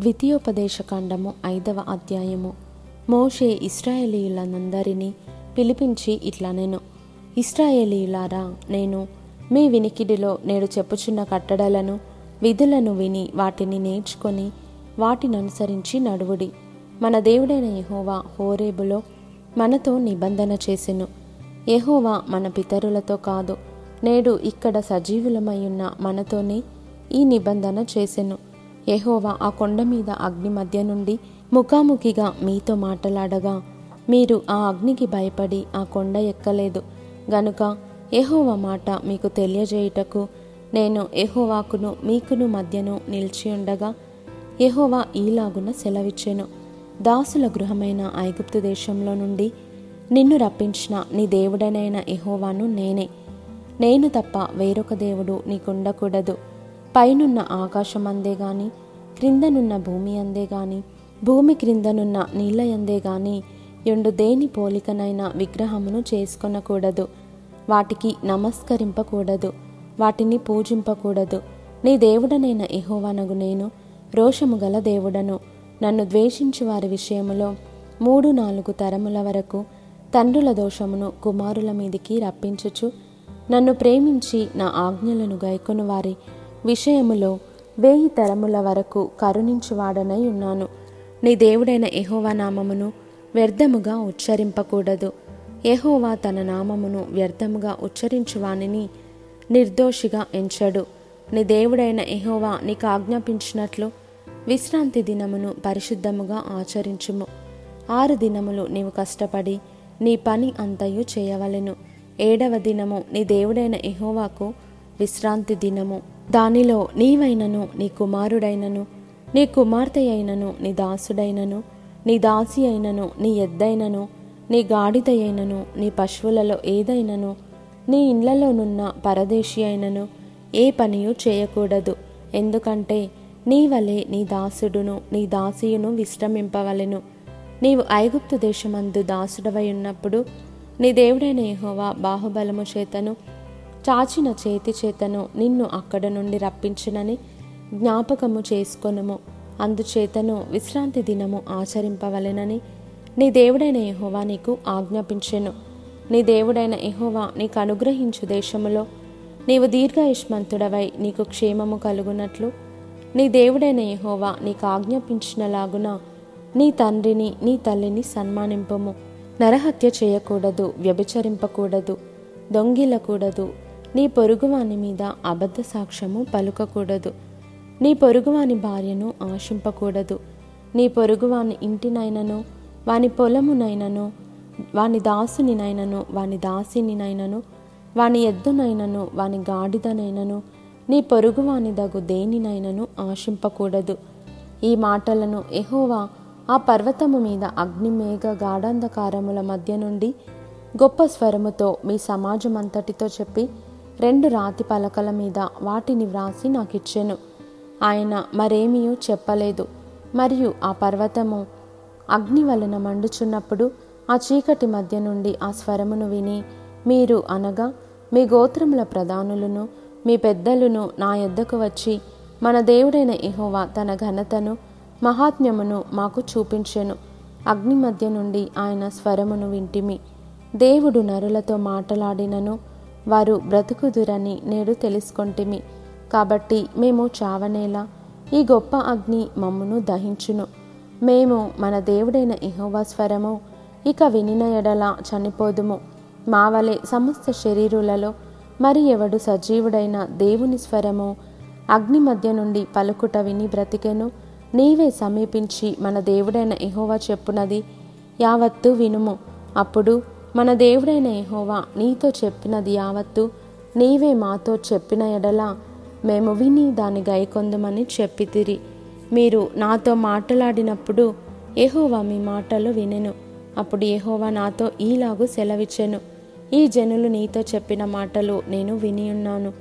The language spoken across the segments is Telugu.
ద్వితీయోపదేశకాండము ఐదవ అధ్యాయము. మోషే ఇస్రాయేలీలనందరినీ పిలిపించి ఇట్లా నేను ఇస్రాయేలీలారా నేను మీ వినికిడిలో నేడు చెప్పుచున్న కట్టడలను విధులను విని వాటిని నేర్చుకొని వాటిని అనుసరించి నడువుడి. మన దేవుడైన యహోవా హోరేబులో మనతో నిబంధన చేసెను. యహోవా మన పితరులతో కాదు నేడు ఇక్కడ సజీవులమై ఉన్న మనతోనే ఈ నిబంధన చేసెను. యహోవా ఆ కొండ మీద అగ్ని మధ్య నుండి ముఖాముఖిగా మీతో మాట్లాడగా మీరు ఆ అగ్నికి భయపడి ఆ కొండ ఎక్కలేదు. గనుక ఎహోవా మాట మీకు తెలియజేయుటకు నేను ఎహోవాకును మీకును మధ్యను నిలిచి ఉండగా యెహోవా ఈలాగున సెలవిచ్చెను. దాసుల గృహమైన ఐగుప్తు దేశంలో నుండి నిన్ను రప్పించిన నీ దేవుడనైన ఎహోవాను నేనే. నేను తప్ప వేరొక దేవుడు నీకుండకూడదు. పైనున్న ఆకాశం అందే గాని క్రిందనున్న భూమి అందే గాని భూమి క్రిందనున్న నీళ్ళ అందే గాని ఎండు దేని పోలికనైన విగ్రహమును చేసుకొనకూడదు. వాటికి నమస్కరింపకూడదు. వాటిని పూజింపకూడదు. నీ దేవుడనైన ఎహోవనగు నేను రోషము గల దేవుడను. నన్ను ద్వేషించు వారి విషయములో మూడు నాలుగు తరముల వరకు తండ్రుల దోషమును కుమారుల మీదికి రప్పించుచు నన్ను ప్రేమించి నా ఆజ్ఞలను గైకొను వారి విషయములో వేయి తరముల వరకు కరుణించువాడనై ఉన్నాను. నీ దేవుడైన ఎహోవా నామమును వ్యర్థముగా ఉచ్చరింపకూడదు. ఎహోవా తన నామమును వ్యర్థముగా ఉచ్చరించువానిని నిర్దోషిగా ఎంచడు. నీ దేవుడైన ఎహోవా నీకు ఆజ్ఞాపించినట్లు విశ్రాంతి దినమును పరిశుద్ధముగా ఆచరించుము. ఆరు దినములు నీవు కష్టపడి నీ పని అంతయు చేయవలెను. ఏడవ దినము నీ దేవుడైన ఎహోవాకు విశ్రాంతి దినము. దానిలో నీవైనను నీ కుమారుడైనను నీ కుమార్తె అయినను నీ దాసుడైనను నీ దాసి అయినను నీ ఎద్దైనను నీ గాడిద అయినను నీ పశువులలో ఏదైనను నీ ఇండ్లలోనున్న పరదేశి అయినను ఏ పనియు చేయకూడదు. ఎందుకంటే నీ వలె నీ దాసుడును నీ దాసియును విశ్రమింపవలెను. నీవు ఐగుప్తు దేశమందు దాసుడవై ఉన్నప్పుడు నీ దేవుడైన యహోవా బాహుబలము చేతను చాచిన చేతి చేతను నిన్ను అక్కడ నుండి రప్పించునని జ్ఞాపకము చేసుకొనుము. అందుచేతను విశ్రాంతి దినము ఆచరింపవలెనని నీ దేవుడైన ఎహోవా నీకు ఆజ్ఞాపించెను. నీ దేవుడైన ఎహోవా నీకు అనుగ్రహించు దేశములో నీవు దీర్ఘయుష్మంతుడవై నీకు క్షేమము కలుగునట్లు నీ దేవుడైన ఎహోవా నీకు ఆజ్ఞాపించినలాగున నీ తండ్రిని నీ తల్లిని సన్మానింపము. నరహత్య చేయకూడదు వ్యభిచరింపకూడదు దొంగిలకూడదు నీ పొరుగువాని మీద అబద్ధ సాక్ష్యము పలుకకూడదు. నీ పొరుగువాని భార్యను ఆశింపకూడదు. నీ పొరుగువాని ఇంటినైనను వాని పొలమునైనను వాని దాసునినైనను వాని దాసినినైనను వాని ఎద్దునైనను వాని గాడిదనైనను నీ పొరుగువాని దగు దేనినైనను ఆశింపకూడదు. ఈ మాటలను ఎహోవా ఆ పర్వతము మీద అగ్నిమేఘ గాఢాంధకారముల మధ్య నుండి గొప్ప స్వరముతో మీ సమాజమంతటితో చెప్పి రెండు రాతి పలకల మీద వాటిని వ్రాసి నాకిచ్చెను. ఆయన మరేమీయూ చెప్పలేదు. మరియు ఆ పర్వతము అగ్ని వలన మండుచున్నప్పుడు ఆ చీకటి మధ్య నుండి ఆ స్వరమును విని మీరు అనగా మీ గోత్రముల ప్రధానులను మీ పెద్దలను నా యొద్దకు వచ్చి మన దేవుడైన ఎహోవా తన ఘనతను మహాత్మ్యమును మాకు చూపించెను. అగ్ని మధ్య నుండి ఆయన స్వరమును వింటిమి. దేవుడు నరులతో మాటలాడినను వారు బ్రతుకుదురని నేడు తెలుసుకొంటిమి. కాబట్టి మేము చావనేలా ఈ గొప్ప అగ్ని మమ్మును దహించును. మేము మన దేవుడైన ఇహోవా స్వరము ఇక వినిన ఎడల చనిపోదుము. మా వలె సమస్త శరీరులలో మరి ఎవడు సజీవుడైన దేవుని స్వరము అగ్ని మధ్య నుండి పలుకుట విని బ్రతికెను. నీవే సమీపించి మన దేవుడైన ఇహోవా చెప్పునది యావత్తు వినుము. అప్పుడు మన దేవుడైన యహోవా నీతో చెప్పినది యావత్తు నీవే మాతో చెప్పిన ఎడల మేము విని దాన్ని గైకొందమని చెప్పితిరి. మీరు నాతో మాట్లాడినప్పుడు ఎహోవా మీ మాటలు వినెను. అప్పుడు ఎహోవా నాతో ఈలాగు సెలవిచ్చెను. ఈ జనులు నీతో చెప్పిన మాటలు నేను వినియున్నాను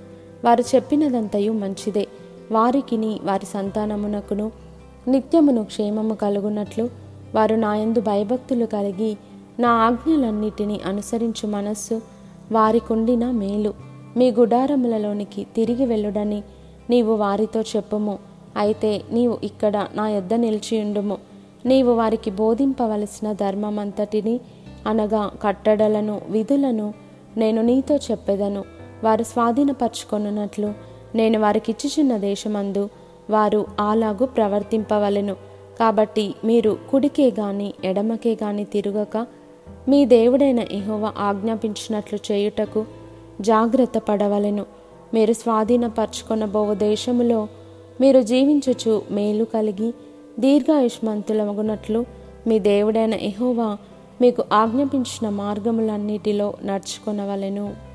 వారు చెప్పినదంతయు మంచిదే. వారికిని వారి సంతానమునకును నిత్యమును క్షేమము కలుగునట్లు వారు నాయందు భయభక్తులు కలిగి నా ఆజ్ఞలన్నిటినీ అనుసరించు మనస్సు వారికుండిన మేలు. మీ గుడారములలోనికి తిరిగి వెళ్ళుడని నీవు వారితో చెప్పుము. అయితే నీవు ఇక్కడ నా యొద్ద నిలిచియుండుము. నీవు వారికి బోధింపవలసిన ధర్మమంతటిని అనగా కట్టడలను విధులను నేను నీతో చెప్పెదను. వారు స్వాధీనపరచుకొనున్నట్లు నేను వారికిచ్చుచున్న దేశమందు వారు అలాగూ ప్రవర్తింపవలెను. కాబట్టి మీరు కుడికే గాని ఎడమకే గాని తిరగక మీ దేవుడైన ఎహోవ ఆజ్ఞాపించినట్లు చేయుటకు జాగ్రత్త పడవలెను. మీరు స్వాధీనపరచుకొనబోవు దేశములో మీరు జీవించుచు మేలు కలిగి దీర్ఘాయుష్మంతులమగునట్లు మీ దేవుడైన ఎహోవా మీకు ఆజ్ఞాపించిన మార్గములన్నిటిలో నడుచుకొనవలెను.